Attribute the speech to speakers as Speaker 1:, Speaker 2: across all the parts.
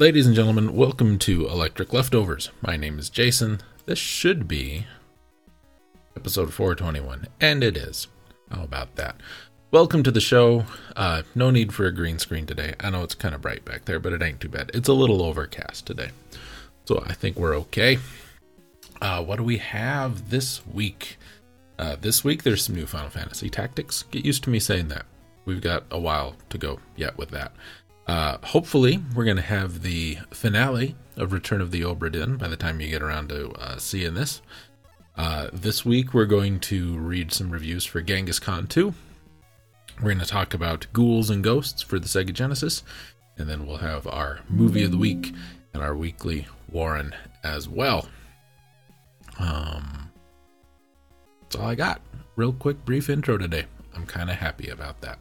Speaker 1: Ladies and gentlemen, welcome to Electric Leftovers. My name is Jason. This should be episode 421, and it is. How about that? Welcome to the show. Uh, no need for a green screen today. I know it's kind of bright back there, but it ain't too bad. It's a little overcast today. So I think we're okay. Uh, what do we have this week? Uh, this week, there's some new Final Fantasy tactics. Get used to me saying that. We've got a while to go yet with that. Uh, hopefully, we're going to have the finale of Return of the Obra Dinn by the time you get around to uh, seeing this. Uh, this week, we're going to read some reviews for Genghis Khan 2. We're going to talk about Ghouls and Ghosts for the Sega Genesis. And then we'll have our movie of the week and our weekly Warren as well. Um, that's all I got. Real quick, brief intro today. I'm kind of happy about that.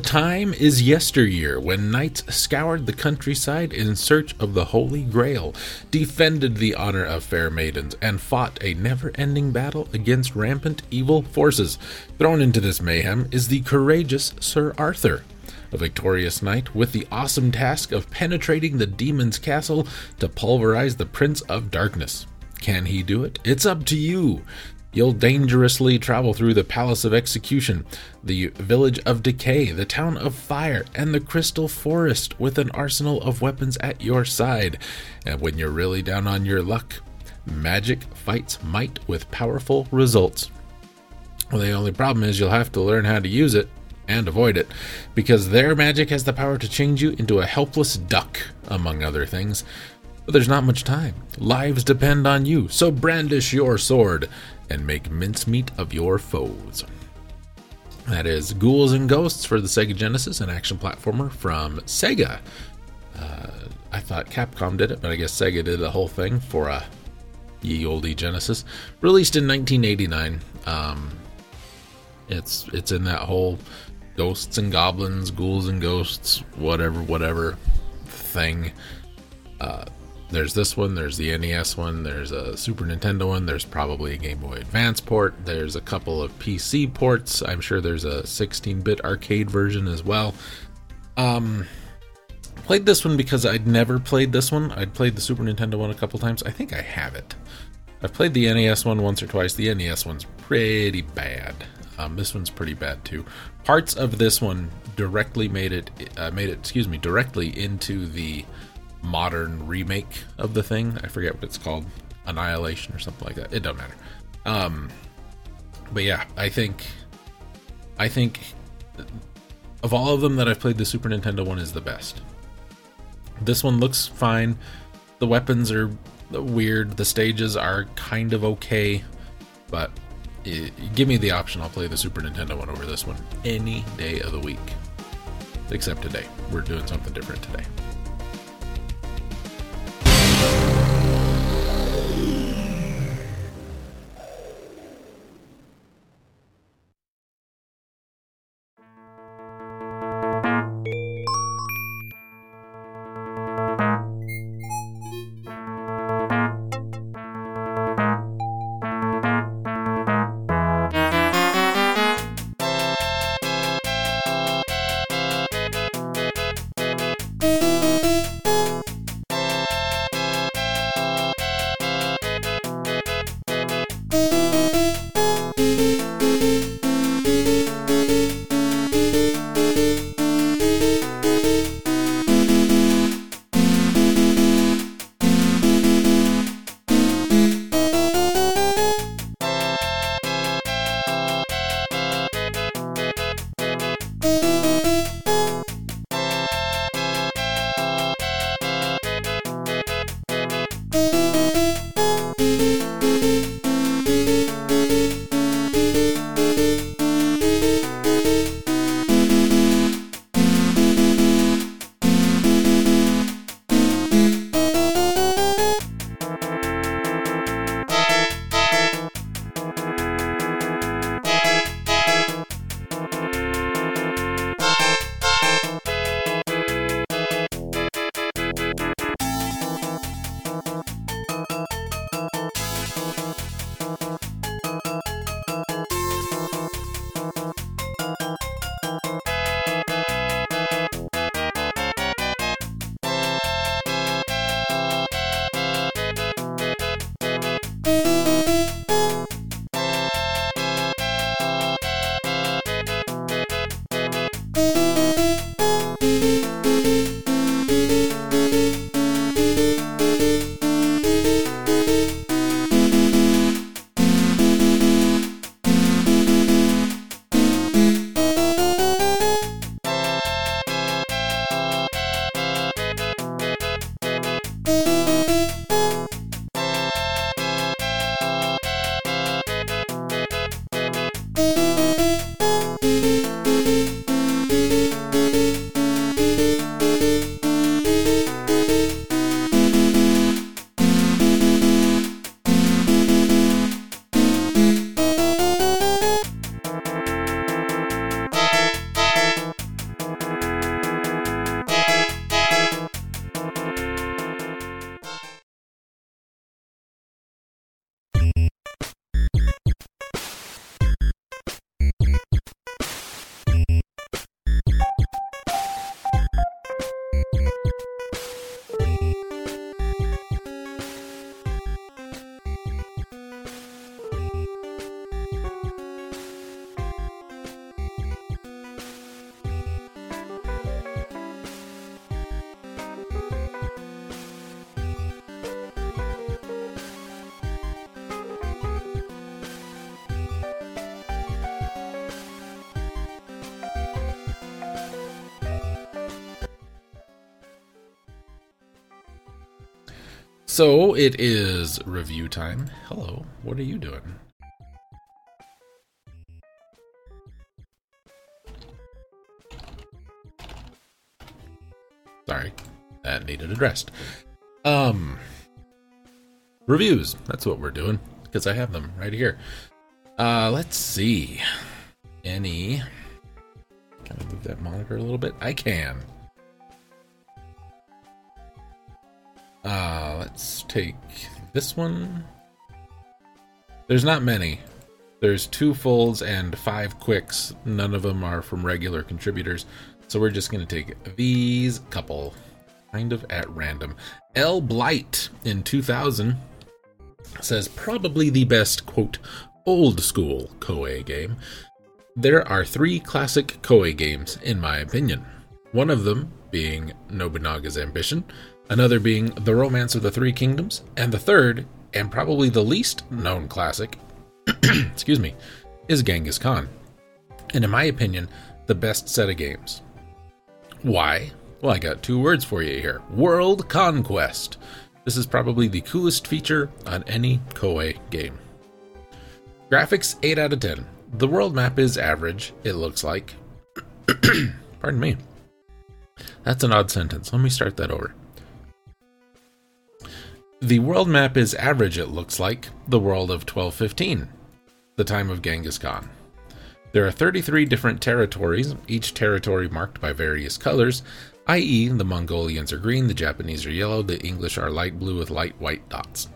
Speaker 1: Time is yesteryear when knights scoured the countryside in search of the Holy Grail, defended the honor of fair maidens, and fought a never ending battle against rampant evil forces. Thrown into this mayhem is the courageous Sir Arthur, a victorious knight with the awesome task of penetrating the demon's castle to pulverize the Prince of Darkness. Can he do it? It's up to you. You'll dangerously travel through the Palace of Execution, the Village of Decay, the Town of Fire, and the Crystal Forest with an arsenal of weapons at your side. And when you're really down on your luck, magic fights might with powerful results. Well, the only problem is you'll have to learn how to use it and avoid it, because their magic has the power to change you into a helpless duck, among other things. But there's not much time. Lives depend on you, so brandish your sword and make mincemeat of your foes. That is Ghouls and Ghosts for the Sega Genesis, an action platformer from Sega. Uh, I thought Capcom did it, but I guess Sega did the whole thing for a ye olde Genesis. Released in 1989. Um, it's it's in that whole ghosts and goblins, ghouls and ghosts, whatever, whatever thing. Uh, there's this one, there's the NES one, there's a Super Nintendo one, there's probably a Game Boy Advance port, there's a couple of PC ports. I'm sure there's a 16-bit arcade version as well. Um played this one because I'd never played this one. I'd played the Super Nintendo one a couple times. I think I have it. I've played the NES one once or twice. The NES one's pretty bad. Um, this one's pretty bad too. Parts of this one directly made it uh, made it excuse me directly into the modern remake of the thing. I forget what it's called, Annihilation or something like that. It doesn't matter. Um, but yeah, I think, I think, of all of them that I've played, the Super Nintendo one is the best. This one looks fine. The weapons are weird. The stages are kind of okay, but give me the option. I'll play the Super Nintendo one over this one any day of the week, except today. We're doing something different today. Thank you. So it is review time. Hello, what are you doing? Sorry, that needed addressed. Um, reviews. That's what we're doing because I have them right here. Uh, let's see. Any. Can I move that monitor a little bit? I can. Uh, let's take this one. There's not many. There's two fulls and five quicks. None of them are from regular contributors. So we're just going to take these couple kind of at random. L. Blight in 2000 says probably the best, quote, old school Koei game. There are three classic Koei games, in my opinion. One of them being Nobunaga's Ambition, another being The Romance of the Three Kingdoms, and the third, and probably the least known classic, excuse me, is Genghis Khan. And in my opinion, the best set of games. Why? Well, I got two words for you here World Conquest. This is probably the coolest feature on any Koei game. Graphics 8 out of 10. The world map is average, it looks like. Pardon me. That's an odd sentence. Let me start that over. The world map is average, it looks like, the world of 1215, the time of Genghis Khan. There are 33 different territories, each territory marked by various colors, i.e., the Mongolians are green, the Japanese are yellow, the English are light blue with light white dots.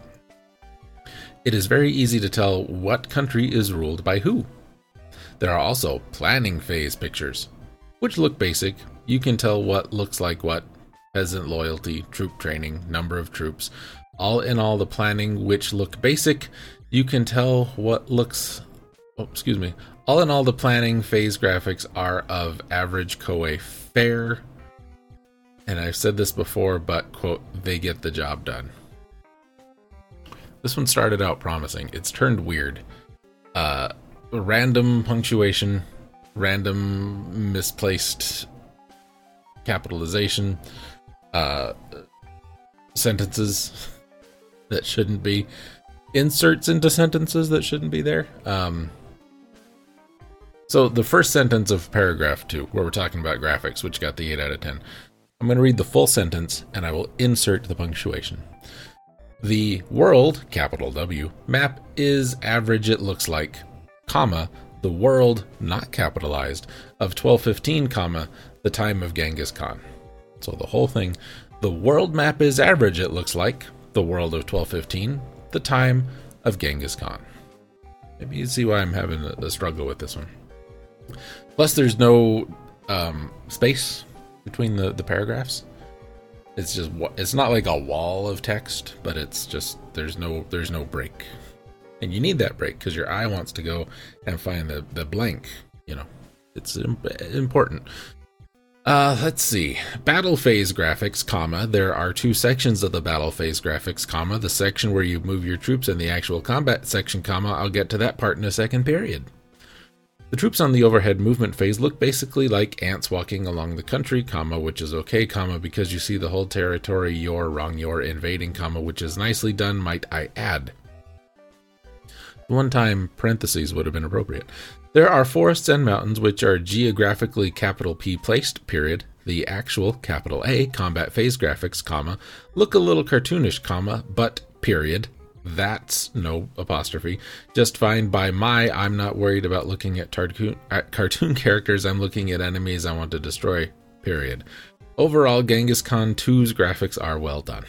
Speaker 1: It is very easy to tell what country is ruled by who. There are also planning phase pictures, which look basic. You can tell what looks like what peasant loyalty, troop training, number of troops, all in all, the planning, which look basic, you can tell what looks. Oh, excuse me. All in all, the planning phase graphics are of average Koei fare. And I've said this before, but quote, they get the job done. This one started out promising. It's turned weird. Uh, random punctuation, random misplaced capitalization, uh, sentences that shouldn't be, inserts into sentences that shouldn't be there. Um, so the first sentence of paragraph two, where we're talking about graphics, which got the 8 out of 10, I'm going to read the full sentence and I will insert the punctuation. The world, capital W, map is average, it looks like, comma, the world, not capitalized, of 1215, comma, the time of Genghis Khan. So the whole thing, the world map is average, it looks like, the world of 1215, the time of Genghis Khan. Maybe you see why I'm having a, struggle with this one. Plus, there's no um, space between the, the paragraphs. It's just it's not like a wall of text, but it's just there's no there's no break, and you need that break because your eye wants to go and find the the blank. You know, it's important. Uh, let's see. Battle phase graphics, comma. There are two sections of the battle phase graphics, comma. The section where you move your troops and the actual combat section, comma. I'll get to that part in a second period. The troops on the overhead movement phase look basically like ants walking along the country, comma, which is okay, comma, because you see the whole territory you're wrong, you're invading, comma, which is nicely done, might I add. One time parentheses would have been appropriate. There are forests and mountains which are geographically capital P placed, period. The actual capital A combat phase graphics, comma, look a little cartoonish, comma, but period. That's no apostrophe. Just fine by my I'm not worried about looking at, tarcoon, at cartoon characters, I'm looking at enemies I want to destroy. Period. Overall, Genghis Khan 2's graphics are well done.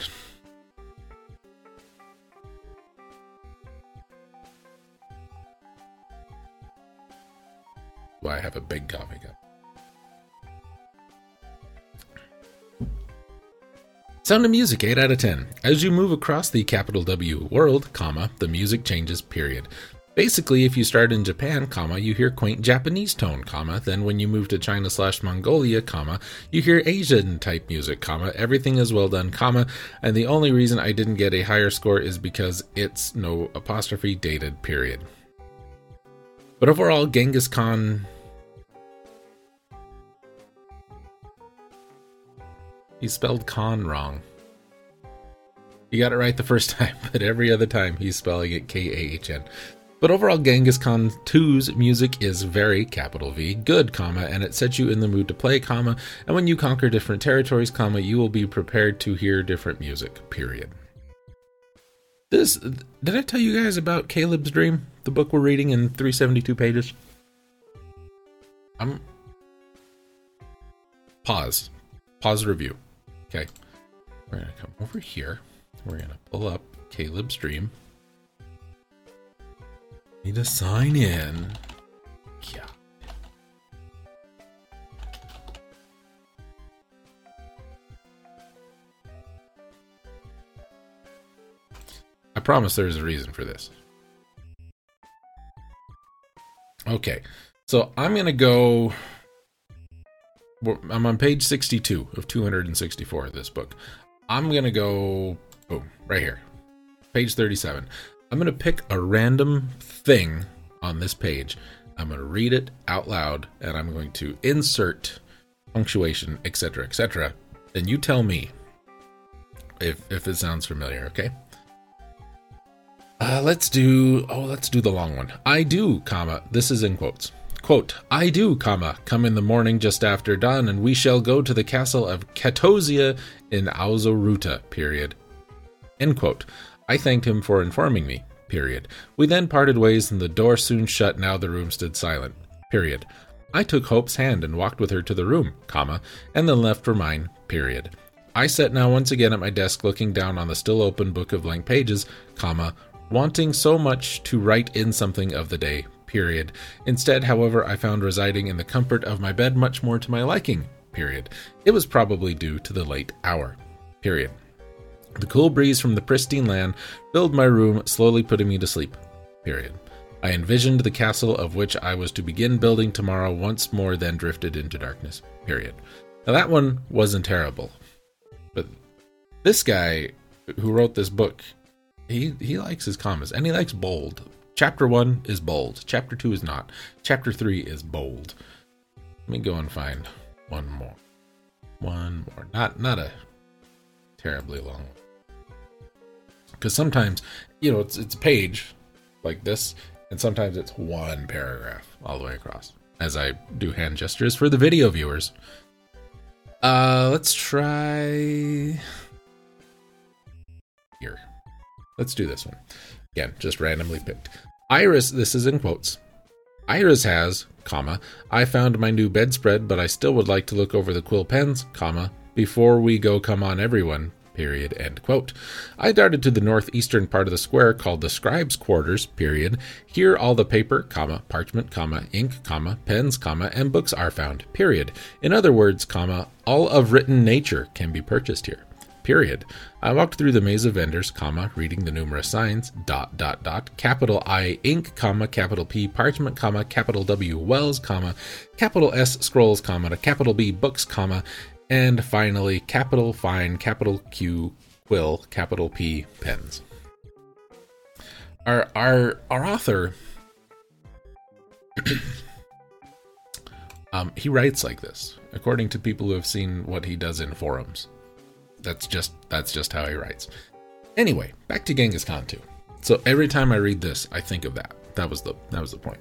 Speaker 1: Why I have a big coffee cup. Sound of Music 8 out of 10. As you move across the capital W world, comma, the music changes, period. Basically, if you start in Japan, comma, you hear quaint Japanese tone, comma, then when you move to China slash Mongolia, comma, you hear Asian type music, comma, everything is well done, comma, and the only reason I didn't get a higher score is because it's no apostrophe dated, period. But overall, Genghis Khan He spelled Khan wrong. He got it right the first time, but every other time he's spelling it K A H N. But overall, Genghis Khan 2's music is very capital V good, comma, and it sets you in the mood to play, comma, and when you conquer different territories, comma, you will be prepared to hear different music. Period. This did I tell you guys about Caleb's Dream, the book we're reading in 372 pages? I'm pause. Pause review. Okay. We're gonna come over here. We're gonna pull up Caleb's Dream. Need to sign in. Yeah. I promise there's a reason for this. Okay, so I'm going to go. I'm on page 62 of 264 of this book. I'm going to go, boom, right here, page 37. I'm going to pick a random thing on this page. I'm going to read it out loud and I'm going to insert punctuation, etc., etc. And you tell me if if it sounds familiar, okay? Uh, let's do oh, let's do the long one. I do, comma. This is in quotes. Quote, I do, comma, come in the morning just after dawn, and we shall go to the castle of Catosia in Auzoruta, period. End quote. I thanked him for informing me. Period. We then parted ways, and the door soon shut. Now the room stood silent. Period. I took Hope's hand and walked with her to the room, comma, and then left for mine. Period. I sat now once again at my desk, looking down on the still open book of blank pages, comma, wanting so much to write in something of the day. Period. Instead, however, I found residing in the comfort of my bed much more to my liking. Period. It was probably due to the late hour. Period. The cool breeze from the pristine land filled my room, slowly putting me to sleep. Period. I envisioned the castle of which I was to begin building tomorrow once more, then drifted into darkness. Period. Now that one wasn't terrible, but this guy who wrote this book, he he likes his commas and he likes bold. Chapter one is bold. Chapter two is not. Chapter three is bold. Let me go and find one more. One more. Not not a terribly long one because sometimes you know it's it's a page like this and sometimes it's one paragraph all the way across as i do hand gestures for the video viewers uh let's try here let's do this one again just randomly picked iris this is in quotes iris has comma i found my new bedspread but i still would like to look over the quill pens comma before we go come on everyone period, end quote. I darted to the northeastern part of the square called the scribes' quarters, period. Here all the paper, comma, parchment, comma, ink, comma, pens, comma, and books are found, period. In other words, comma, all of written nature can be purchased here. Period. I walked through the maze of vendors, comma, reading the numerous signs, dot, dot, dot, capital I ink, comma, capital P parchment, comma, capital W wells, comma, capital S scrolls, comma, capital B books, comma, and finally, capital fine, capital Q quill, capital P pens. Our our our author um, he writes like this, according to people who have seen what he does in forums. That's just that's just how he writes. Anyway, back to Genghis Khan 2. So every time I read this, I think of that. That was the that was the point.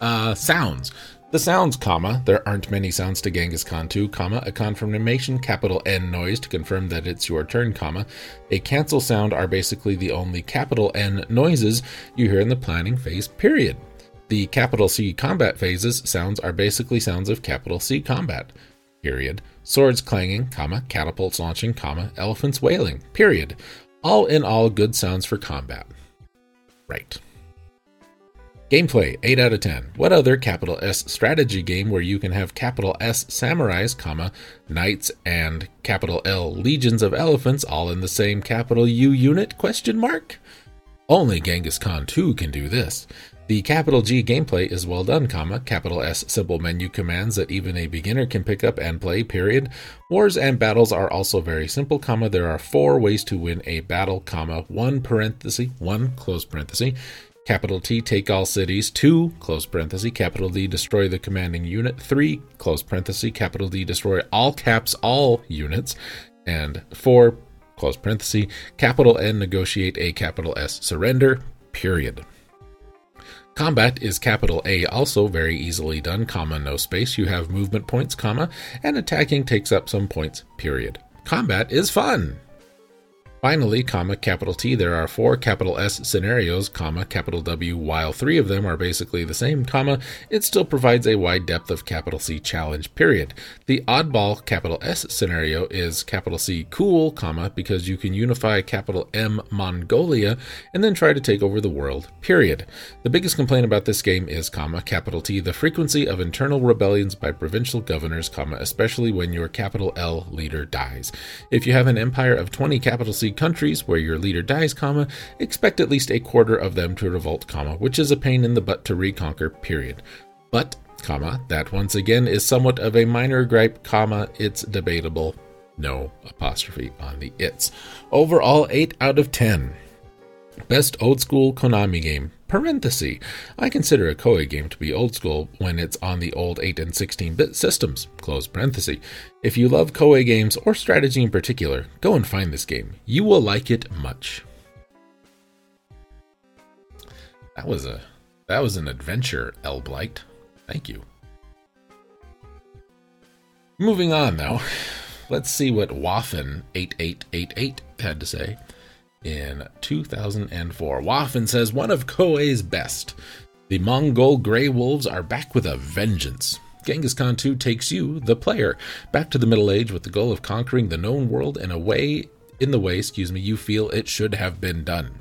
Speaker 1: Uh, sounds. The sounds, comma, there aren't many sounds to Genghis Khan 2, comma, a confirmation capital N noise to confirm that it's your turn, comma, a cancel sound are basically the only capital N noises you hear in the planning phase, period. The capital C combat phases sounds are basically sounds of capital C combat, period. Swords clanging, comma, catapults launching, comma, elephants wailing, period. All in all, good sounds for combat. Right. Gameplay 8 out of 10. What other capital S strategy game where you can have capital S samurais, comma, knights and capital L legions of elephants all in the same capital U unit question mark? Only Genghis Khan 2 can do this. The capital G gameplay is well done, comma, capital S simple menu commands that even a beginner can pick up and play, period. Wars and battles are also very simple, comma, there are four ways to win a battle, comma, one parenthesis, one close parenthesis, Capital T, take all cities. 2, close parenthesis, capital D, destroy the commanding unit. 3, close parenthesis, capital D, destroy all caps all units. And 4, close parenthesis, capital N negotiate, a capital S surrender, period. Combat is capital A, also very easily done, comma, no space. You have movement points, comma, and attacking takes up some points, period. Combat is fun! Finally, comma, capital T, there are four capital S scenarios, comma, capital W, while three of them are basically the same, comma, it still provides a wide depth of capital C challenge, period. The oddball capital S scenario is capital C cool, comma, because you can unify capital M Mongolia and then try to take over the world, period. The biggest complaint about this game is, comma, capital T, the frequency of internal rebellions by provincial governors, comma, especially when your capital L leader dies. If you have an empire of 20 capital C countries where your leader dies, comma, expect at least a quarter of them to revolt, comma, which is a pain in the butt to reconquer, period. But, comma, that once again is somewhat of a minor gripe, comma, it's debatable. No apostrophe on the it's. Overall, 8 out of 10. Best old school Konami game. Parenthesis. I consider a Koei game to be old school when it's on the old 8 and 16 bit systems. Close parenthesis. If you love Koei games or strategy in particular, go and find this game. You will like it much. That was a that was an adventure, L Blight. Thank you. Moving on though, Let's see what Waffen8888 had to say in 2004. Waffen says one of Koei's best. The Mongol Grey Wolves are back with a vengeance. Genghis Khan 2 takes you, the player, back to the Middle Age with the goal of conquering the known world in a way in the way, excuse me, you feel it should have been done.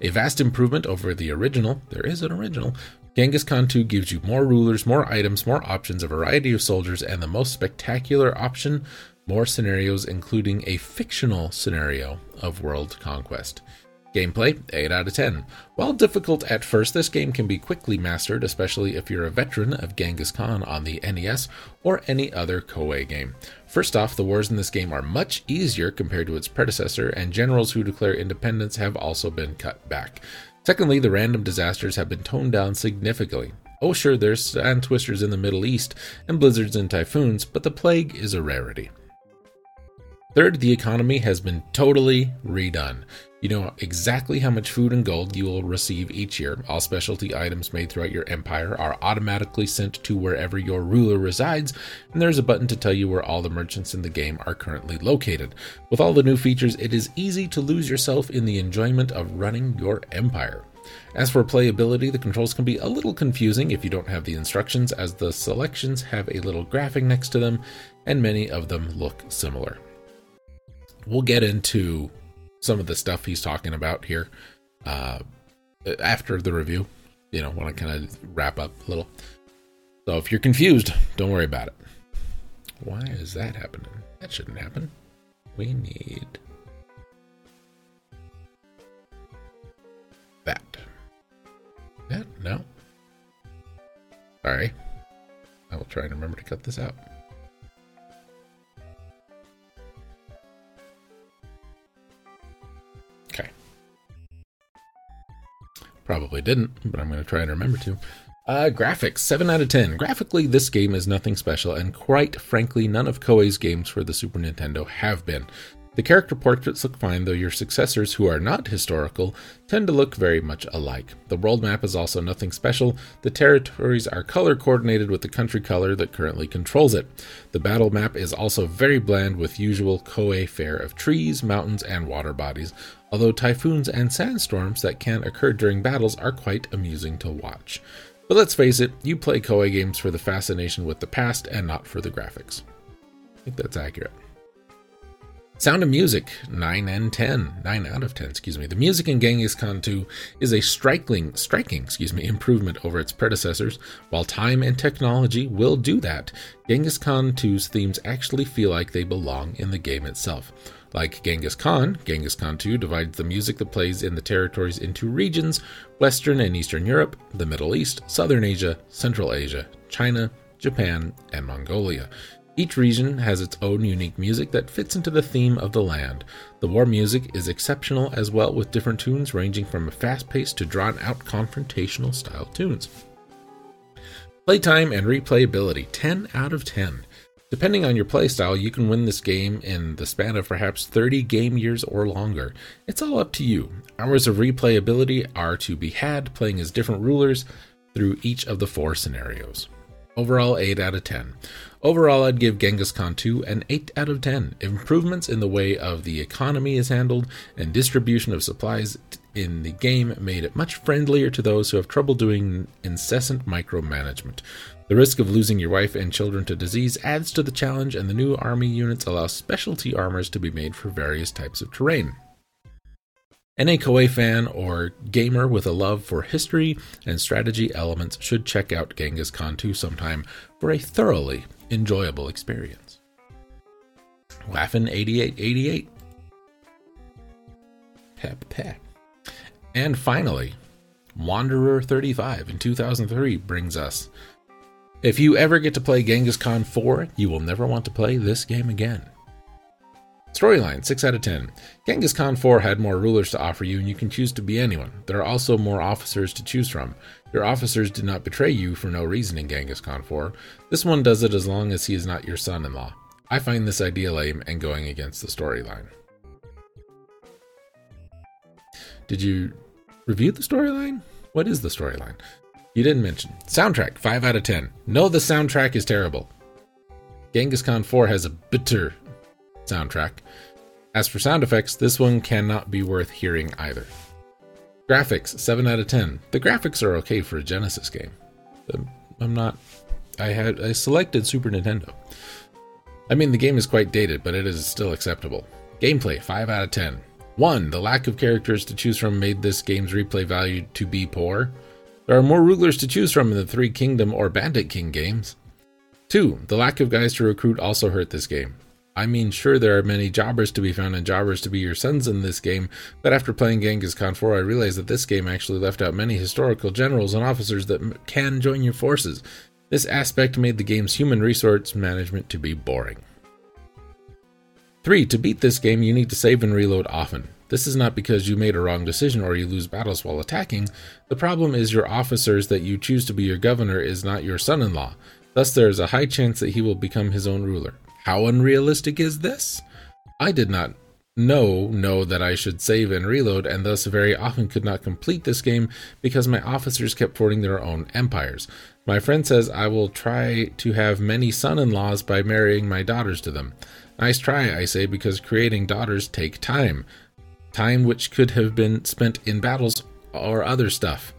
Speaker 1: A vast improvement over the original, there is an original. Genghis Khan 2 gives you more rulers, more items, more options, a variety of soldiers, and the most spectacular option more scenarios, including a fictional scenario of world conquest. Gameplay 8 out of 10. While difficult at first, this game can be quickly mastered, especially if you're a veteran of Genghis Khan on the NES or any other Koei game. First off, the wars in this game are much easier compared to its predecessor, and generals who declare independence have also been cut back. Secondly, the random disasters have been toned down significantly. Oh, sure, there's sand twisters in the Middle East and blizzards and typhoons, but the plague is a rarity. Third, the economy has been totally redone. You know exactly how much food and gold you will receive each year. All specialty items made throughout your empire are automatically sent to wherever your ruler resides, and there's a button to tell you where all the merchants in the game are currently located. With all the new features, it is easy to lose yourself in the enjoyment of running your empire. As for playability, the controls can be a little confusing if you don't have the instructions, as the selections have a little graphic next to them, and many of them look similar we'll get into some of the stuff he's talking about here uh, after the review. You know, when I kind of wrap up a little. So if you're confused, don't worry about it. Why is that happening? That shouldn't happen. We need that. That? No. Sorry. I will try and remember to cut this out. Probably didn't, but I'm going to try and remember to. Uh, graphics, 7 out of 10. Graphically, this game is nothing special, and quite frankly, none of Koei's games for the Super Nintendo have been. The character portraits look fine, though your successors, who are not historical, tend to look very much alike. The world map is also nothing special. The territories are color coordinated with the country color that currently controls it. The battle map is also very bland with usual Koei fare of trees, mountains, and water bodies, although typhoons and sandstorms that can occur during battles are quite amusing to watch. But let's face it, you play Koei games for the fascination with the past and not for the graphics. I think that's accurate. Sound of Music, 9 and 10. 9 out of 10, excuse me. The music in Genghis Khan 2 is a striking, striking, excuse me, improvement over its predecessors. While time and technology will do that, Genghis Khan 2's themes actually feel like they belong in the game itself. Like Genghis Khan, Genghis Khan 2 divides the music that plays in the territories into regions Western and Eastern Europe, the Middle East, Southern Asia, Central Asia, China, Japan, and Mongolia. Each region has its own unique music that fits into the theme of the land. The war music is exceptional as well, with different tunes ranging from fast paced to drawn out confrontational style tunes. Playtime and replayability 10 out of 10. Depending on your playstyle, you can win this game in the span of perhaps 30 game years or longer. It's all up to you. Hours of replayability are to be had playing as different rulers through each of the four scenarios. Overall, 8 out of 10. Overall, I'd give Genghis Khan 2 an 8 out of 10. Improvements in the way of the economy is handled and distribution of supplies in the game made it much friendlier to those who have trouble doing incessant micromanagement. The risk of losing your wife and children to disease adds to the challenge, and the new army units allow specialty armors to be made for various types of terrain. Any Koei fan or gamer with a love for history and strategy elements should check out Genghis Khan 2 sometime for a thoroughly enjoyable experience. Waffen 8888. Pep pep. And finally, Wanderer 35 in 2003 brings us if you ever get to play Genghis Khan 4, you will never want to play this game again. Storyline 6 out of 10. Genghis Khan 4 had more rulers to offer you, and you can choose to be anyone. There are also more officers to choose from. Your officers did not betray you for no reason in Genghis Khan 4. This one does it as long as he is not your son in law. I find this idea lame and going against the storyline. Did you review the storyline? What is the storyline? You didn't mention. Soundtrack, 5 out of 10. No, the soundtrack is terrible. Genghis Khan 4 has a bitter soundtrack. As for sound effects, this one cannot be worth hearing either. Graphics, 7 out of 10. The graphics are okay for a Genesis game. Um, I'm not. I had I selected Super Nintendo. I mean, the game is quite dated, but it is still acceptable. Gameplay, 5 out of 10. 1. The lack of characters to choose from made this game's replay value to be poor. There are more rulers to choose from in the Three Kingdom or Bandit King games. 2. The lack of guys to recruit also hurt this game. I mean, sure, there are many jobbers to be found and jobbers to be your sons in this game, but after playing Genghis Khan 4, I realized that this game actually left out many historical generals and officers that can join your forces. This aspect made the game's human resource management to be boring. 3. To beat this game, you need to save and reload often. This is not because you made a wrong decision or you lose battles while attacking. The problem is your officers that you choose to be your governor is not your son in law. Thus, there is a high chance that he will become his own ruler. How unrealistic is this? I did not know know that I should save and reload, and thus very often could not complete this game because my officers kept forming their own empires. My friend says I will try to have many son-in-laws by marrying my daughters to them. Nice try, I say, because creating daughters take time time which could have been spent in battles or other stuff.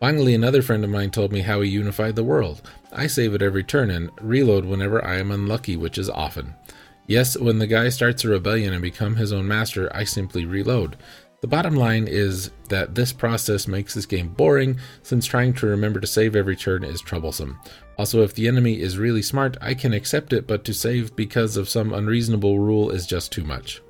Speaker 1: Finally, another friend of mine told me how he unified the world. I save at every turn and reload whenever I am unlucky, which is often. Yes, when the guy starts a rebellion and become his own master, I simply reload. The bottom line is that this process makes this game boring, since trying to remember to save every turn is troublesome. Also, if the enemy is really smart, I can accept it, but to save because of some unreasonable rule is just too much.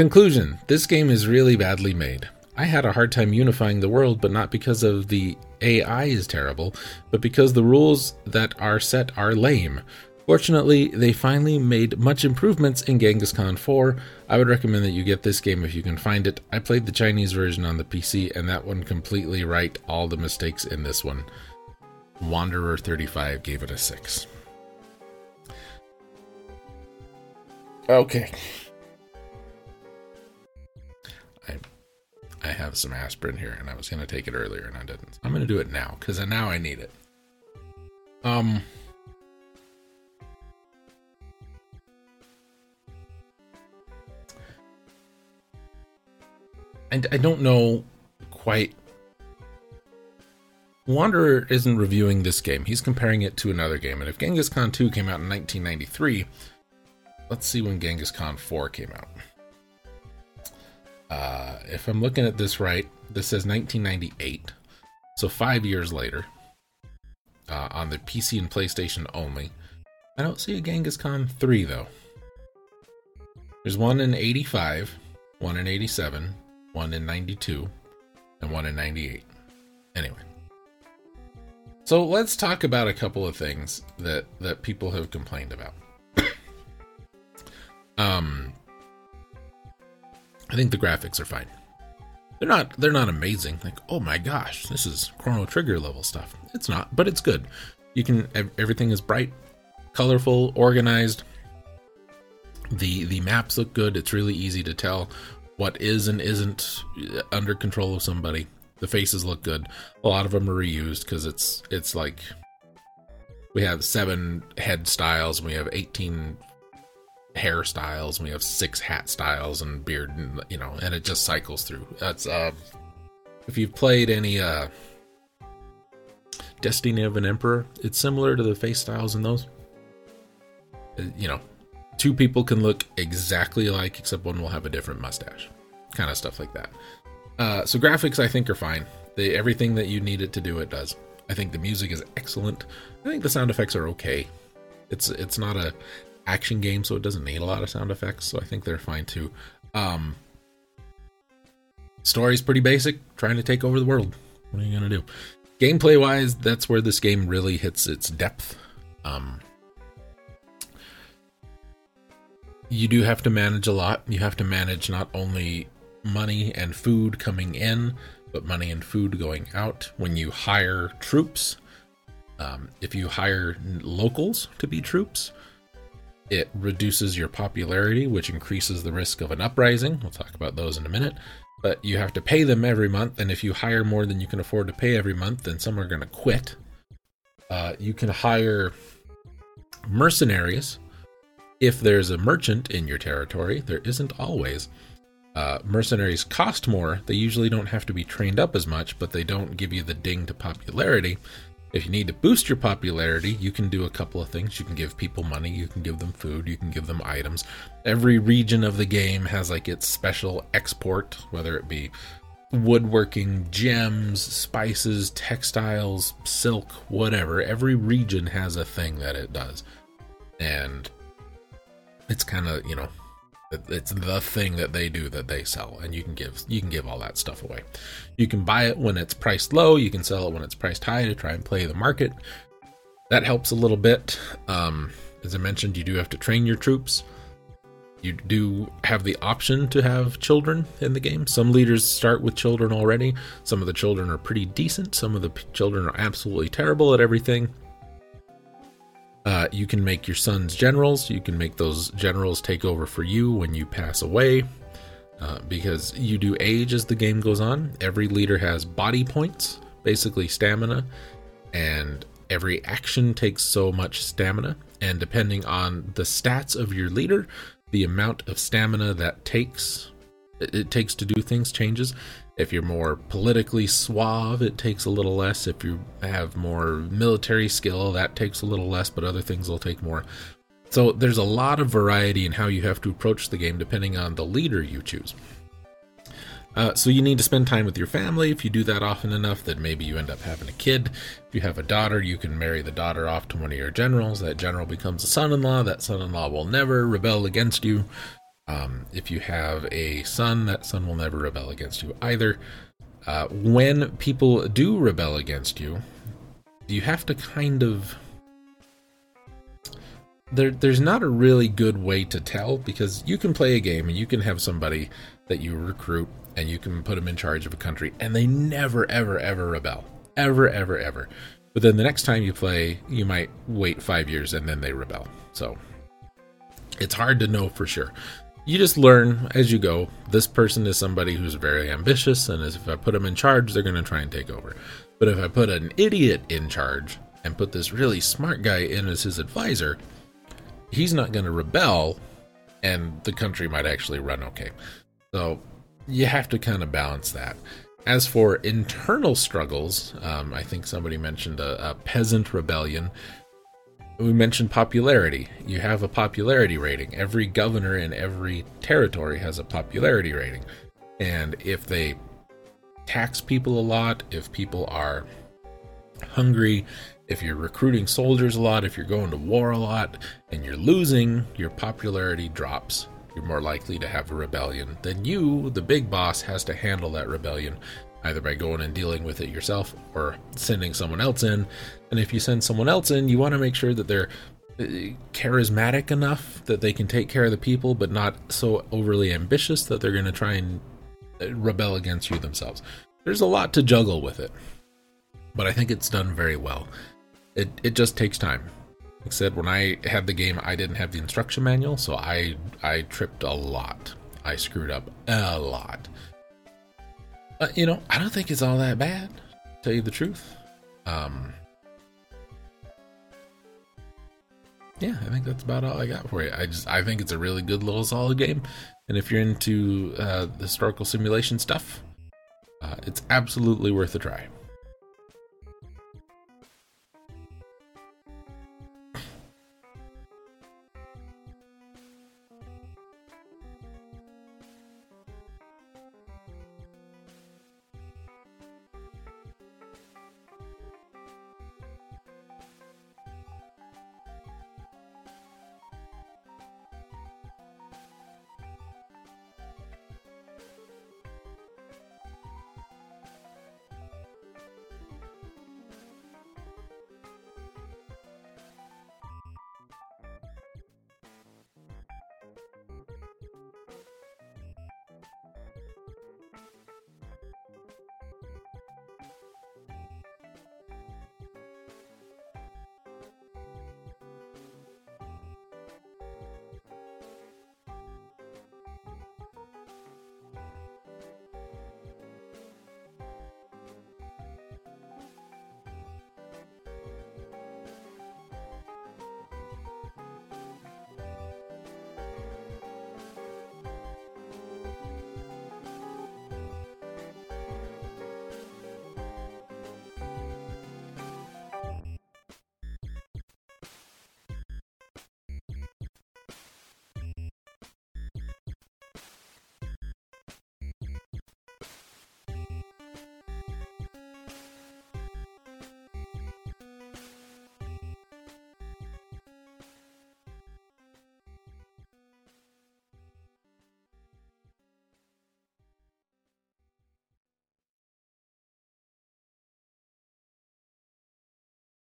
Speaker 1: Conclusion This game is really badly made. I had a hard time unifying the world, but not because of the AI is terrible, but because the rules that are set are lame. Fortunately, they finally made much improvements in Genghis Khan 4. I would recommend that you get this game if you can find it. I played the Chinese version on the PC, and that one completely right all the mistakes in this one. Wanderer 35 gave it a 6. Okay. I have some aspirin here, and I was going to take it earlier, and I didn't. I'm going to do it now because now I need it. Um. And I don't know quite. Wanderer isn't reviewing this game. He's comparing it to another game. And if Genghis Khan 2 came out in 1993, let's see when Genghis Khan 4 came out. Uh, if I'm looking at this right, this says 1998. So five years later, uh, on the PC and PlayStation only. I don't see a Genghis Khan 3 though. There's one in 85, one in 87, one in 92, and one in 98. Anyway. So let's talk about a couple of things that that people have complained about. um I think the graphics are fine. They're not they're not amazing. Like, oh my gosh, this is Chrono Trigger level stuff. It's not, but it's good. You can everything is bright. colorful, organized. The the maps look good. It's really easy to tell what is and isn't under control of somebody. The faces look good. A lot of them are reused because it's it's like we have seven head styles and we have 18 hairstyles and we have six hat styles and beard and you know and it just cycles through. That's uh if you've played any uh destiny of an emperor it's similar to the face styles in those. Uh, you know two people can look exactly alike except one will have a different mustache. Kind of stuff like that. Uh so graphics i think are fine. They everything that you need it to do it does. I think the music is excellent. I think the sound effects are okay. It's it's not a action game, so it doesn't need a lot of sound effects. So I think they're fine too. Um, story's pretty basic, trying to take over the world. What are you gonna do? Gameplay wise, that's where this game really hits its depth. Um, you do have to manage a lot. You have to manage not only money and food coming in, but money and food going out. When you hire troops, um, if you hire locals to be troops, it reduces your popularity, which increases the risk of an uprising. We'll talk about those in a minute. But you have to pay them every month, and if you hire more than you can afford to pay every month, then some are going to quit. Uh, you can hire mercenaries if there's a merchant in your territory. There isn't always. Uh, mercenaries cost more. They usually don't have to be trained up as much, but they don't give you the ding to popularity. If you need to boost your popularity, you can do a couple of things. You can give people money, you can give them food, you can give them items. Every region of the game has like its special export, whether it be woodworking, gems, spices, textiles, silk, whatever. Every region has a thing that it does. And it's kind of, you know, it's the thing that they do that they sell, and you can give you can give all that stuff away. You can buy it when it's priced low. You can sell it when it's priced high to try and play the market. That helps a little bit. Um, as I mentioned, you do have to train your troops. You do have the option to have children in the game. Some leaders start with children already. Some of the children are pretty decent. Some of the children are absolutely terrible at everything. Uh, you can make your sons generals. You can make those generals take over for you when you pass away. Uh, because you do age as the game goes on. Every leader has body points, basically stamina, and every action takes so much stamina. And depending on the stats of your leader, the amount of stamina that takes it takes to do things changes. If you're more politically suave, it takes a little less. If you have more military skill, that takes a little less, but other things will take more. So there's a lot of variety in how you have to approach the game depending on the leader you choose. Uh, so you need to spend time with your family. If you do that often enough, then maybe you end up having a kid. If you have a daughter, you can marry the daughter off to one of your generals. That general becomes a son-in-law. That son-in-law will never rebel against you. Um, if you have a son, that son will never rebel against you either. Uh, when people do rebel against you, you have to kind of. There, there's not a really good way to tell because you can play a game and you can have somebody that you recruit and you can put them in charge of a country and they never, ever, ever rebel. Ever, ever, ever. But then the next time you play, you might wait five years and then they rebel. So it's hard to know for sure you just learn as you go. This person is somebody who's very ambitious, and if I put them in charge, they're going to try and take over. But if I put an idiot in charge and put this really smart guy in as his advisor, he's not going to rebel, and the country might actually run okay. So you have to kind of balance that. As for internal struggles, um, I think somebody mentioned a, a peasant rebellion we mentioned popularity. You have a popularity rating. Every governor in every territory has a popularity rating. And if they tax people a lot, if people are hungry, if you're recruiting soldiers a lot, if you're going to war a lot, and you're losing, your popularity drops. You're more likely to have a rebellion. Then you, the big boss, has to handle that rebellion either by going and dealing with it yourself or sending someone else in. And if you send someone else in, you want to make sure that they're uh, charismatic enough that they can take care of the people, but not so overly ambitious that they're going to try and uh, rebel against you themselves. There's a lot to juggle with it, but I think it's done very well. It it just takes time. Like I said, when I had the game, I didn't have the instruction manual, so I I tripped a lot. I screwed up a lot. But you know, I don't think it's all that bad. tell you the truth. Um, yeah, I think that's about all I got for you. I just I think it's a really good little solid game, and if you're into uh, historical simulation stuff, uh, it's absolutely worth a try.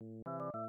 Speaker 1: Música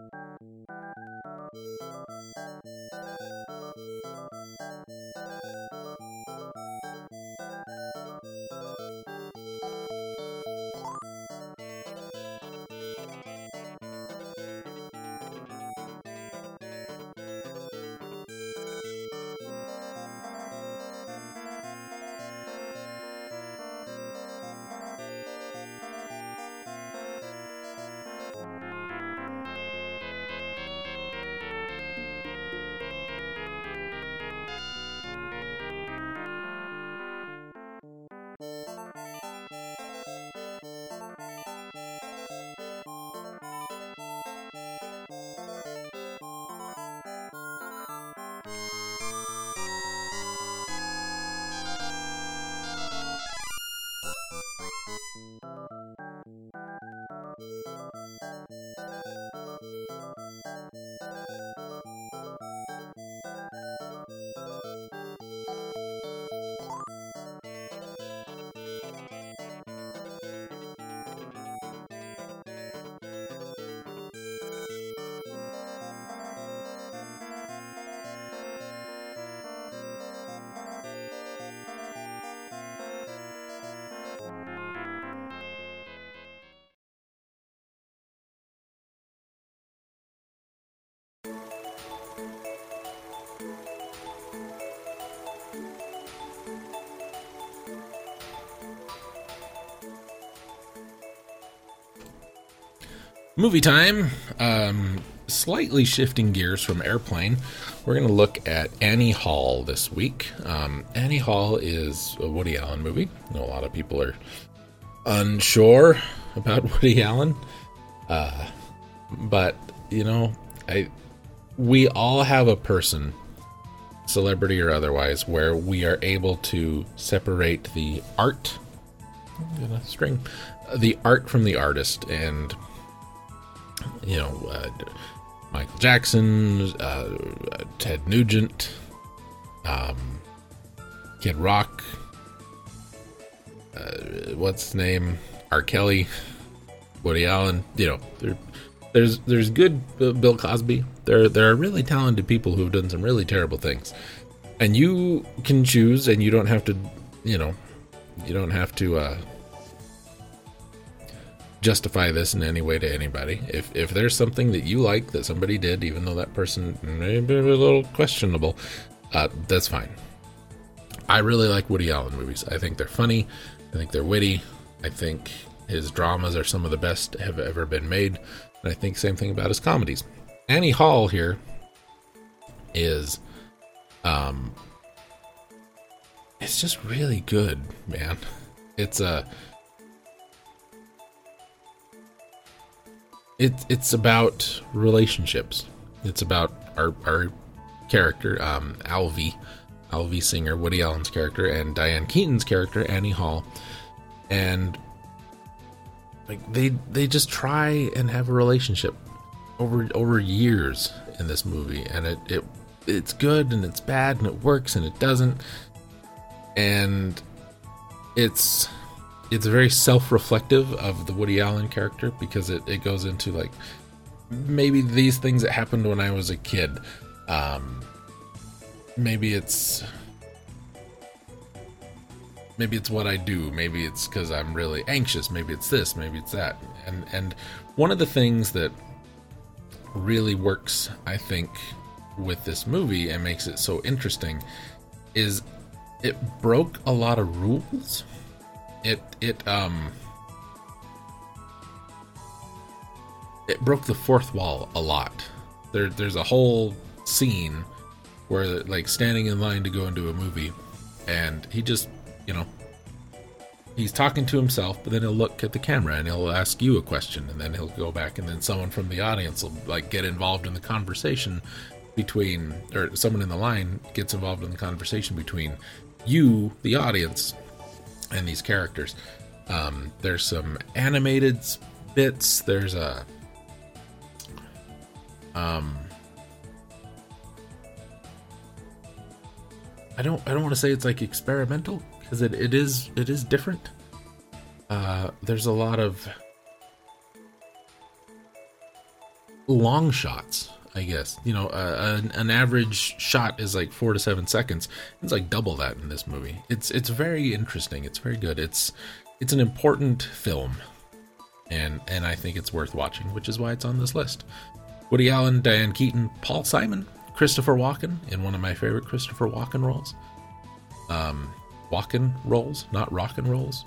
Speaker 1: Movie time. Um, slightly shifting gears from airplane, we're going to look at Annie Hall this week. Um, Annie Hall is a Woody Allen movie. A lot of people are unsure about Woody Allen, uh, but you know, I we all have a person, celebrity or otherwise, where we are able to separate the art, string, the art from the artist, and you know, uh, Michael Jackson, uh, Ted Nugent, um, Kid Rock, uh, what's his name, R. Kelly, Woody Allen. You know, there, there's there's good Bill Cosby. There there are really talented people who have done some really terrible things, and you can choose, and you don't have to, you know, you don't have to. Uh, justify this in any way to anybody. If if there's something that you like that somebody did, even though that person may be a little questionable, uh, that's fine. I really like Woody Allen movies. I think they're funny. I think they're witty. I think his dramas are some of the best have ever been made. And I think same thing about his comedies. Annie Hall here is um it's just really good, man. It's a it, it's about relationships. It's about our our character, um, Alvy, Alvy Singer, Woody Allen's character, and Diane Keaton's character, Annie Hall, and like they they just try and have a relationship over over years in this movie, and it it it's good and it's bad and it works and it doesn't, and it's it's very self-reflective of the Woody Allen character because it, it goes into like maybe these things that happened when I was a kid. Um, maybe it's maybe it's what I do. Maybe it's because I'm really anxious. Maybe it's this. Maybe it's that. And and one of the things that really works, I think, with this movie and makes it so interesting is it broke a lot of rules it it um it broke the fourth wall a lot. There there's a whole scene where like standing in line to go into a movie and he just, you know, he's talking to himself, but then he'll look at the camera and he'll ask you a question and then he'll go back and then someone from the audience will like get involved in the conversation between or someone in the line gets involved in the conversation between you, the audience, and these characters. Um, there's some animated bits. There's a um, I don't I don't want to say it's like experimental because it, it is it is different. Uh, there's a lot of long shots I guess. You know, uh, an, an, average shot is like four to seven seconds. It's like double that in this movie. It's it's very interesting. It's very good. It's it's an important film, and and I think it's worth watching, which is why it's on this list. Woody Allen, Diane Keaton, Paul Simon, Christopher Walken in one of my favorite Christopher Walken roles. Um, Walken roles, not rock and rolls.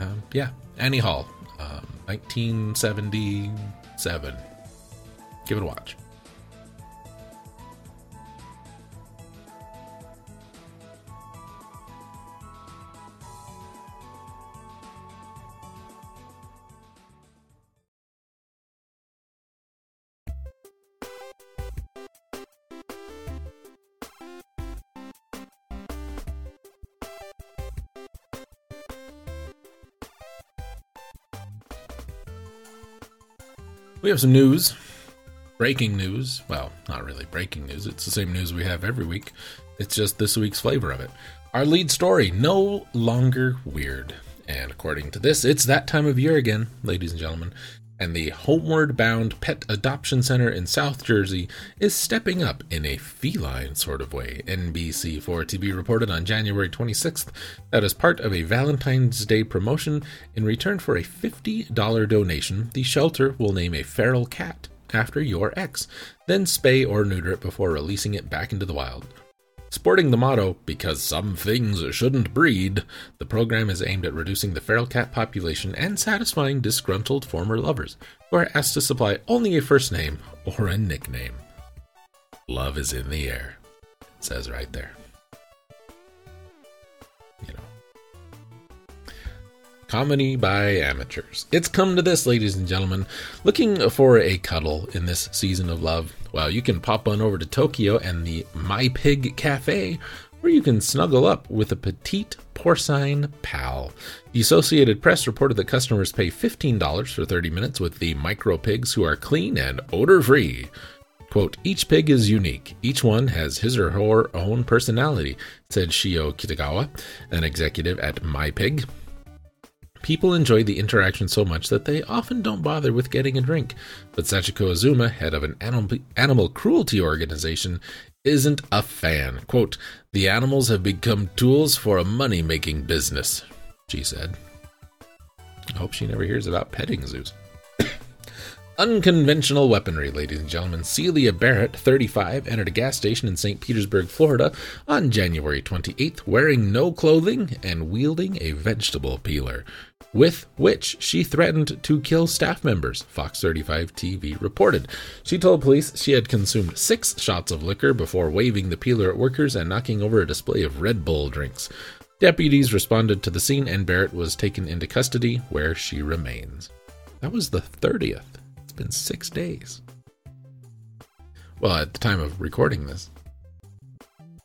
Speaker 1: Um, yeah, Annie Hall, um, 1977. Give it a watch. We have some news breaking news. Well, not really breaking news. It's the same news we have every week. It's just this week's flavor of it. Our lead story no longer weird. And according to this, it's that time of year again, ladies and gentlemen. And the Homeward Bound Pet Adoption Center in South Jersey is stepping up in a feline sort of way. NBC4TV reported on January 26th that as part of a Valentine's Day promotion, in return for a $50 donation, the shelter will name a feral cat after your ex, then spay or neuter it before releasing it back into the wild. Sporting the motto, because some things shouldn't breed, the program is aimed at reducing the feral cat population and satisfying disgruntled former lovers who are asked to supply only a first name or a nickname. Love is in the air, it says right there. Comedy by amateurs. It's come to this, ladies and gentlemen. Looking for a cuddle in this season of love? Well, you can pop on over to Tokyo and the My Pig Cafe, where you can snuggle up with a petite porcine pal. The Associated Press reported that customers pay $15 for 30 minutes with the micro pigs who are clean and odor free. Quote, each pig is unique. Each one has his or her own personality, said Shio Kitagawa, an executive at My Pig. People enjoy the interaction so much that they often don't bother with getting a drink. But Sachiko Azuma, head of an animal, animal cruelty organization, isn't a fan. Quote, The animals have become tools for a money making business, she said. I hope she never hears about petting zoos. Unconventional weaponry, ladies and gentlemen. Celia Barrett, 35, entered a gas station in St. Petersburg, Florida on January 28th, wearing no clothing and wielding a vegetable peeler, with which she threatened to kill staff members, Fox 35 TV reported. She told police she had consumed six shots of liquor before waving the peeler at workers and knocking over a display of Red Bull drinks. Deputies responded to the scene and Barrett was taken into custody, where she remains. That was the 30th been six days. Well, at the time of recording this.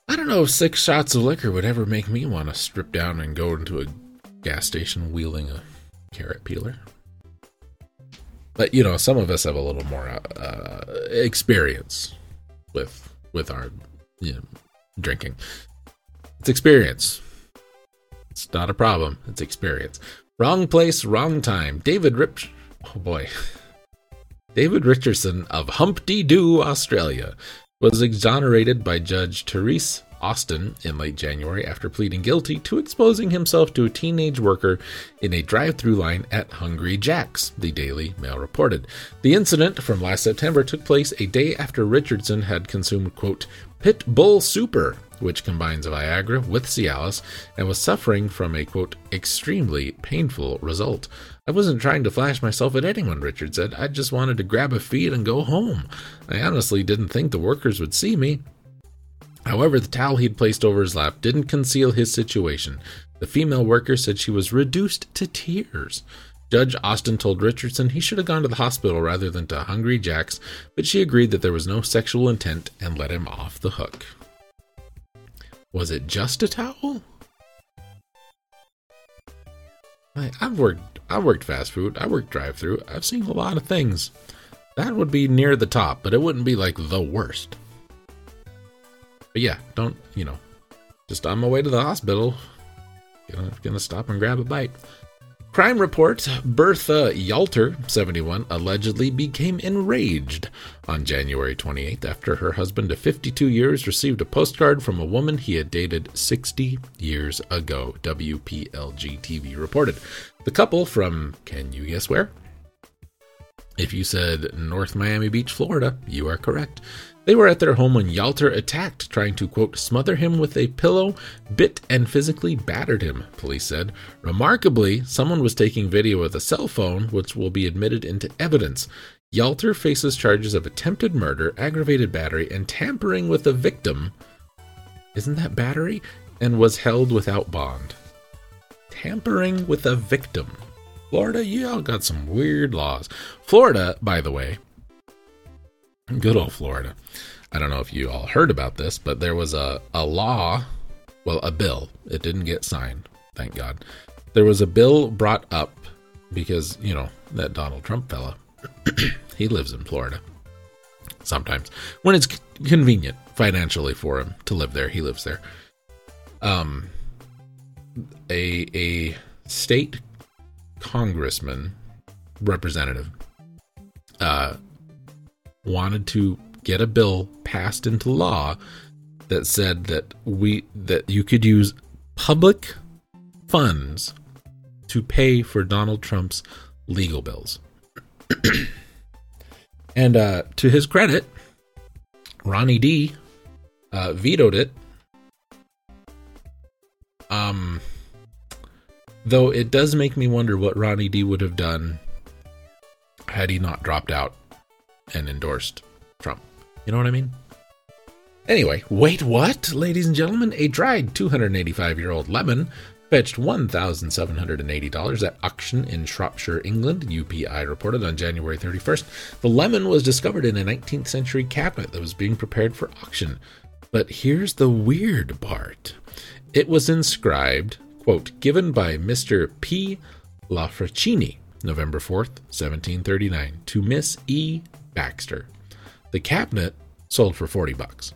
Speaker 1: I don't know if six shots of liquor would ever make me want to strip down and go into a gas station wielding a carrot peeler. But you know, some of us have a little more uh, experience with with our you know, drinking. It's experience. It's not a problem. It's experience. Wrong place, wrong time. David Rip. Oh boy. David Richardson of Humpty Doo, Australia, was exonerated by Judge Therese Austin in late January after pleading guilty to exposing himself to a teenage worker in a drive through line at Hungry Jack's, the Daily Mail reported. The incident from last September took place a day after Richardson had consumed, quote, Pit Bull Super, which combines Viagra with Cialis, and was suffering from a, quote, extremely painful result. I wasn't trying to flash myself at anyone, Richard said. I just wanted to grab a feed and go home. I honestly didn't think the workers would see me. However, the towel he'd placed over his lap didn't conceal his situation. The female worker said she was reduced to tears. Judge Austin told Richardson he should have gone to the hospital rather than to Hungry Jack's, but she agreed that there was no sexual intent and let him off the hook. Was it just a towel? I, have worked I've worked fast food. I worked drive through. I've seen a lot of things. That would be near the top, but it wouldn't be like the worst. But yeah, don't you know? Just on my way to the hospital. Gonna, gonna stop and grab a bite. Crime report Bertha Yalter, 71, allegedly became enraged on January 28th after her husband of 52 years received a postcard from a woman he had dated 60 years ago, WPLG TV reported. The couple from, can you guess where? If you said North Miami Beach, Florida, you are correct. They were at their home when Yalter attacked, trying to, quote, smother him with a pillow, bit and physically battered him, police said. Remarkably, someone was taking video with a cell phone, which will be admitted into evidence. Yalter faces charges of attempted murder, aggravated battery, and tampering with a victim. Isn't that battery? And was held without bond. Tampering with a victim. Florida, y'all got some weird laws. Florida, by the way, Good old Florida. I don't know if you all heard about this, but there was a, a law, well, a bill. It didn't get signed, thank God. There was a bill brought up because, you know, that Donald Trump fella, he lives in Florida. Sometimes. When it's convenient financially for him to live there, he lives there. Um, a, a state congressman, representative, uh, wanted to get a bill passed into law that said that we that you could use public funds to pay for Donald Trump's legal bills. and uh, to his credit, Ronnie D uh, vetoed it. Um, though it does make me wonder what Ronnie D would have done had he not dropped out and endorsed Trump. You know what I mean? Anyway, wait, what? Ladies and gentlemen, a dried 285 year old lemon fetched $1,780 at auction in Shropshire, England, UPI reported on January 31st. The lemon was discovered in a 19th century cabinet that was being prepared for auction. But here's the weird part it was inscribed, quote, given by Mr. P. Lafrancini, November 4th, 1739, to Miss E. Baxter. The cabinet sold for 40 bucks.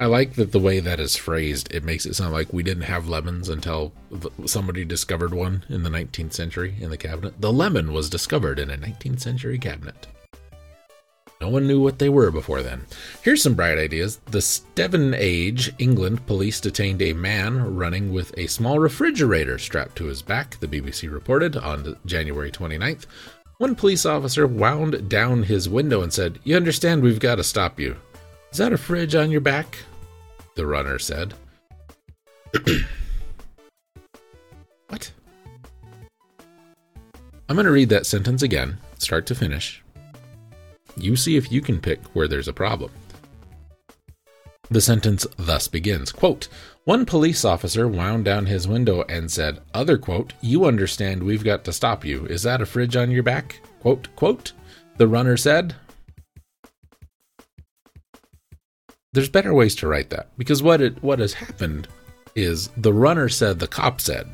Speaker 1: I like that the way that is phrased, it makes it sound like we didn't have lemons until somebody discovered one in the 19th century in the cabinet. The lemon was discovered in a 19th century cabinet. No one knew what they were before then. Here's some bright ideas. The Stevenage, England police detained a man running with a small refrigerator strapped to his back, the BBC reported on January 29th. One police officer wound down his window and said, You understand we've got to stop you. Is that a fridge on your back? The runner said. what? I'm going to read that sentence again, start to finish. You see if you can pick where there's a problem. The sentence thus begins quote, One police officer wound down his window and said, Other quote, You understand we've got to stop you. Is that a fridge on your back? Quote, quote. The runner said, There's better ways to write that because what it what has happened is the runner said the cop said.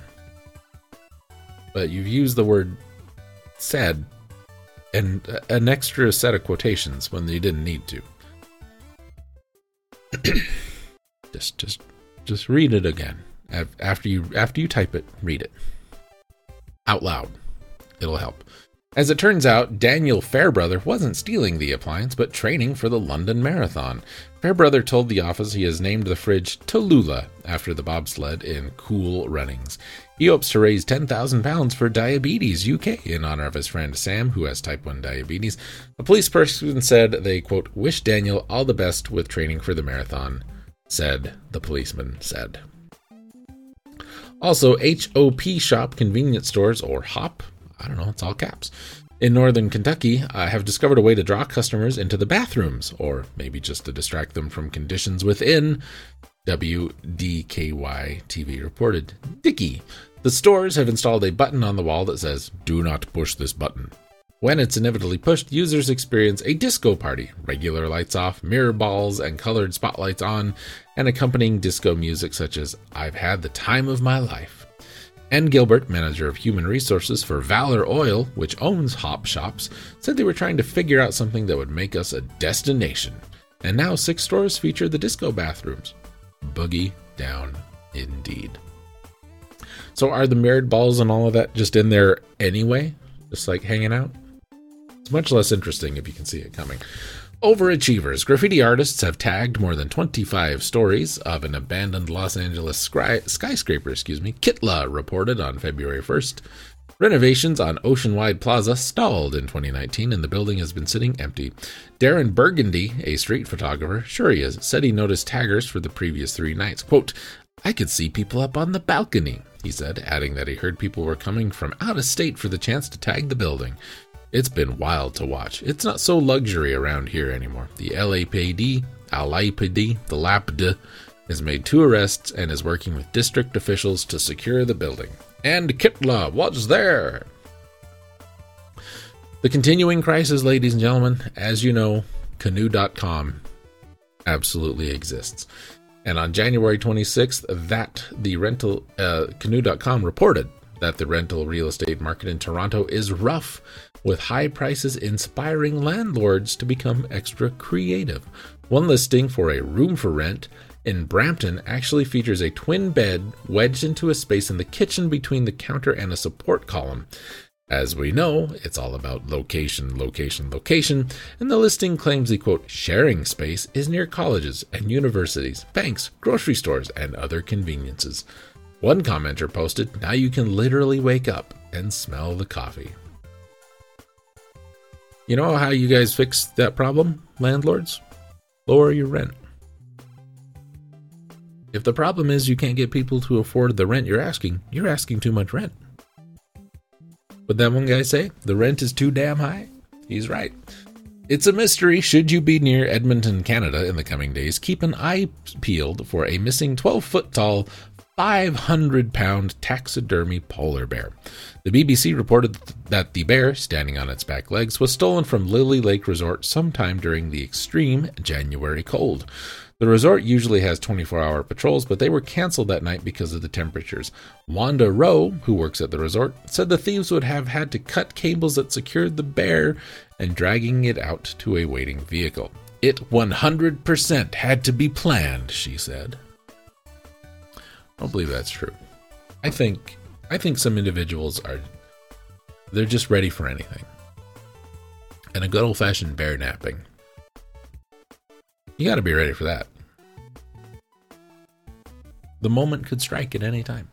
Speaker 1: But you've used the word said and an extra set of quotations when they didn't need to. just just just read it again. After you after you type it, read it out loud. It'll help. As it turns out, Daniel Fairbrother wasn't stealing the appliance, but training for the London Marathon. Fairbrother told the office he has named the fridge Tallulah after the bobsled in Cool Runnings. He hopes to raise £10,000 for Diabetes UK in honor of his friend Sam, who has type 1 diabetes. A police person said they, quote, wish Daniel all the best with training for the marathon, said the policeman said. Also, HOP Shop convenience stores, or HOP, I don't know, it's all caps, in northern Kentucky uh, have discovered a way to draw customers into the bathrooms, or maybe just to distract them from conditions within. WDKY TV reported. Dicky. The stores have installed a button on the wall that says, Do not push this button. When it's inevitably pushed, users experience a disco party. Regular lights off, mirror balls, and colored spotlights on, and accompanying disco music such as I've Had the Time of My Life. Ann Gilbert, manager of human resources for Valor Oil, which owns Hop Shops, said they were trying to figure out something that would make us a destination. And now six stores feature the disco bathrooms. Boogie down indeed. So are the mirrored balls and all of that just in there anyway? Just like hanging out? It's much less interesting if you can see it coming. Overachievers. Graffiti artists have tagged more than 25 stories of an abandoned Los Angeles sky- skyscraper, excuse me. Kitla reported on February 1st. Renovations on Oceanwide Plaza stalled in 2019 and the building has been sitting empty. Darren Burgundy, a street photographer, sure he is, said he noticed taggers for the previous three nights. Quote, I could see people up on the balcony, he said, adding that he heard people were coming from out of state for the chance to tag the building. It's been wild to watch. It's not so luxury around here anymore. The LAPD, LAPD, the LAPD, has made two arrests and is working with district officials to secure the building. And Kitla, what's there? The continuing crisis, ladies and gentlemen, as you know, Canoe.com absolutely exists. And on January 26th, that the rental uh, Canoe.com reported that the rental real estate market in Toronto is rough, with high prices inspiring landlords to become extra creative. One listing for a room for rent in Brampton actually features a twin bed wedged into a space in the kitchen between the counter and a support column. As we know, it's all about location, location, location, and the listing claims the quote sharing space is near colleges and universities, banks, grocery stores, and other conveniences. One commenter posted, Now you can literally wake up and smell the coffee. You know how you guys fix that problem, landlords? Lower your rent. If the problem is you can't get people to afford the rent you're asking, you're asking too much rent. What that one guy say? The rent is too damn high? He's right. It's a mystery. Should you be near Edmonton, Canada in the coming days, keep an eye peeled for a missing 12 foot tall 500 pound taxidermy polar bear. The BBC reported that the bear, standing on its back legs, was stolen from Lily Lake Resort sometime during the extreme January cold. The resort usually has 24 hour patrols, but they were canceled that night because of the temperatures. Wanda Rowe, who works at the resort, said the thieves would have had to cut cables that secured the bear and dragging it out to a waiting vehicle. It 100% had to be planned, she said. I don't believe that's true. I think I think some individuals are they're just ready for anything. And a good old fashioned bear napping You got to be ready for that. The moment could strike at any time.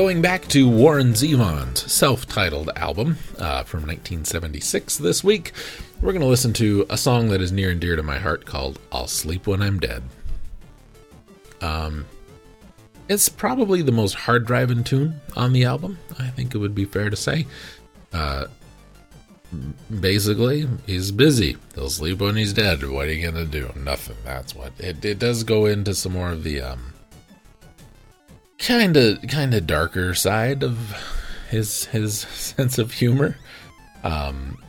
Speaker 1: Going back to Warren Zevon's self titled album uh, from 1976 this week, we're going to listen to a song that is near and dear to my heart called I'll Sleep When I'm Dead. Um, it's probably the most hard driving tune on the album, I think it would be fair to say. Uh, basically, he's busy. He'll sleep when he's dead. What are you going to do? Nothing. That's what it, it does go into some more of the um, kind of kind of darker side of his his sense of humor. Um,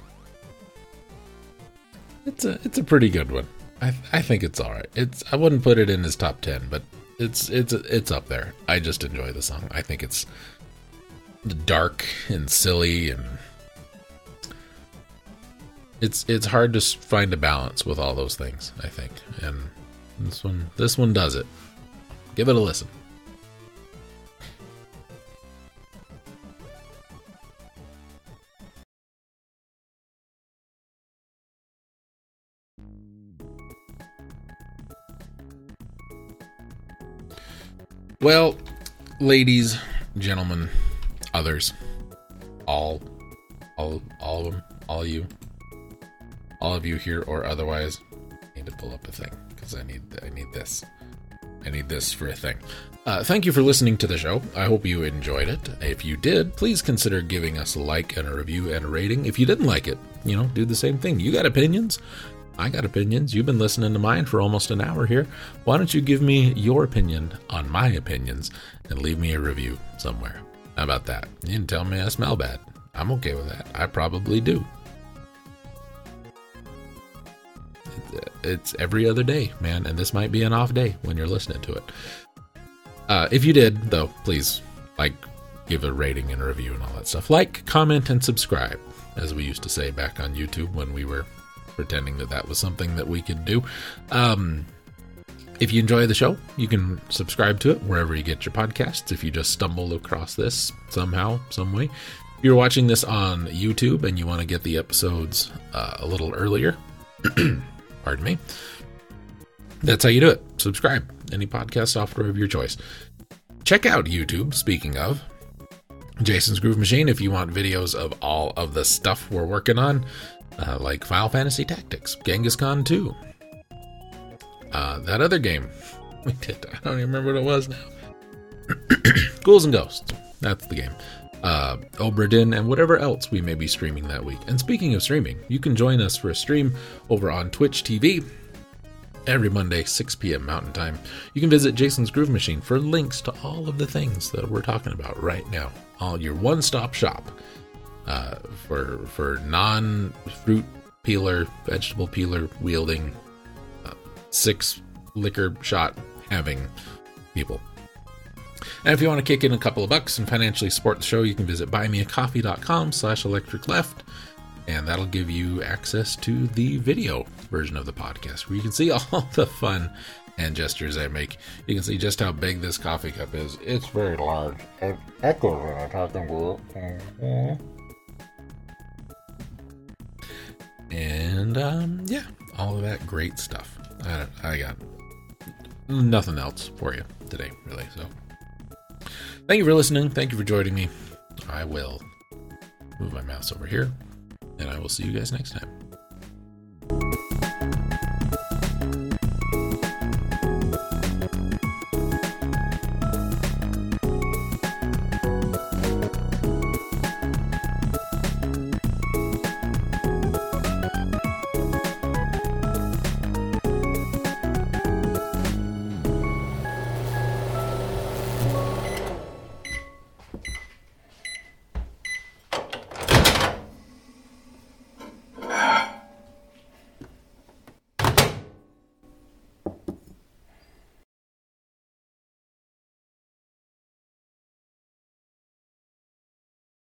Speaker 1: it's a it's a pretty good one. I I think it's all right. It's I wouldn't put it in his top ten, but it's it's it's up there. I just enjoy the song. I think it's dark and silly and it's it's hard to find a balance with all those things. I think, and this one this one does it. Give it a listen. Well, ladies, gentlemen, others, all, all, all of them, all you, all of you here or otherwise, I need to pull up a thing because I need, I need this. I need this for a thing. Uh, thank you for listening to the show. I hope you enjoyed it. If you did, please consider giving us a like and a review and a rating. If you didn't like it, you know, do the same thing. You got opinions. I got opinions. You've been listening to mine for almost an hour here. Why don't you give me your opinion on my opinions and leave me a review somewhere? How about that? You can tell me I smell bad. I'm okay with that. I probably do. It's every other day, man, and this might be an off day when you're listening to it. Uh, if you did, though, please like, give a rating and a review and all that stuff. Like, comment, and subscribe, as we used to say back on YouTube when we were pretending that that was something that we could do. Um, if you enjoy the show, you can subscribe to it wherever you get your podcasts. If you just stumble across this somehow, some way, if you're watching this on YouTube and you want to get the episodes uh, a little earlier, pardon me, that's how you do it. Subscribe any podcast software of your choice. Check out YouTube. Speaking of, Jason's Groove Machine if you want videos of all of the stuff we're working on uh, like Final Fantasy Tactics, Genghis Khan 2, Uh, that other game we did, I don't even remember what it was now. Ghouls and Ghosts. That's the game. Uh, Obra Dinn and whatever else we may be streaming that week. And speaking of streaming, you can join us for a stream over on Twitch TV every Monday, 6 p.m. Mountain Time. You can visit Jason's Groove Machine for links to all of the things that we're talking about right now. All your one-stop shop uh, for for non-fruit peeler, vegetable peeler wielding, uh, six liquor shot having people. And if you want to kick in a couple of bucks and financially support the show, you can visit buymeacoffee.com slash electric left. And that'll give you access to the video version of the podcast where you can see all the fun and gestures I make. You can see just how big this coffee cup is. It's very large. It echoes when I'm talking about it. And um, yeah, all of that great stuff. I, I got nothing else for you today, really. So thank you for listening. Thank you for joining me. I will move my mouse over here, and I will see you guys next time.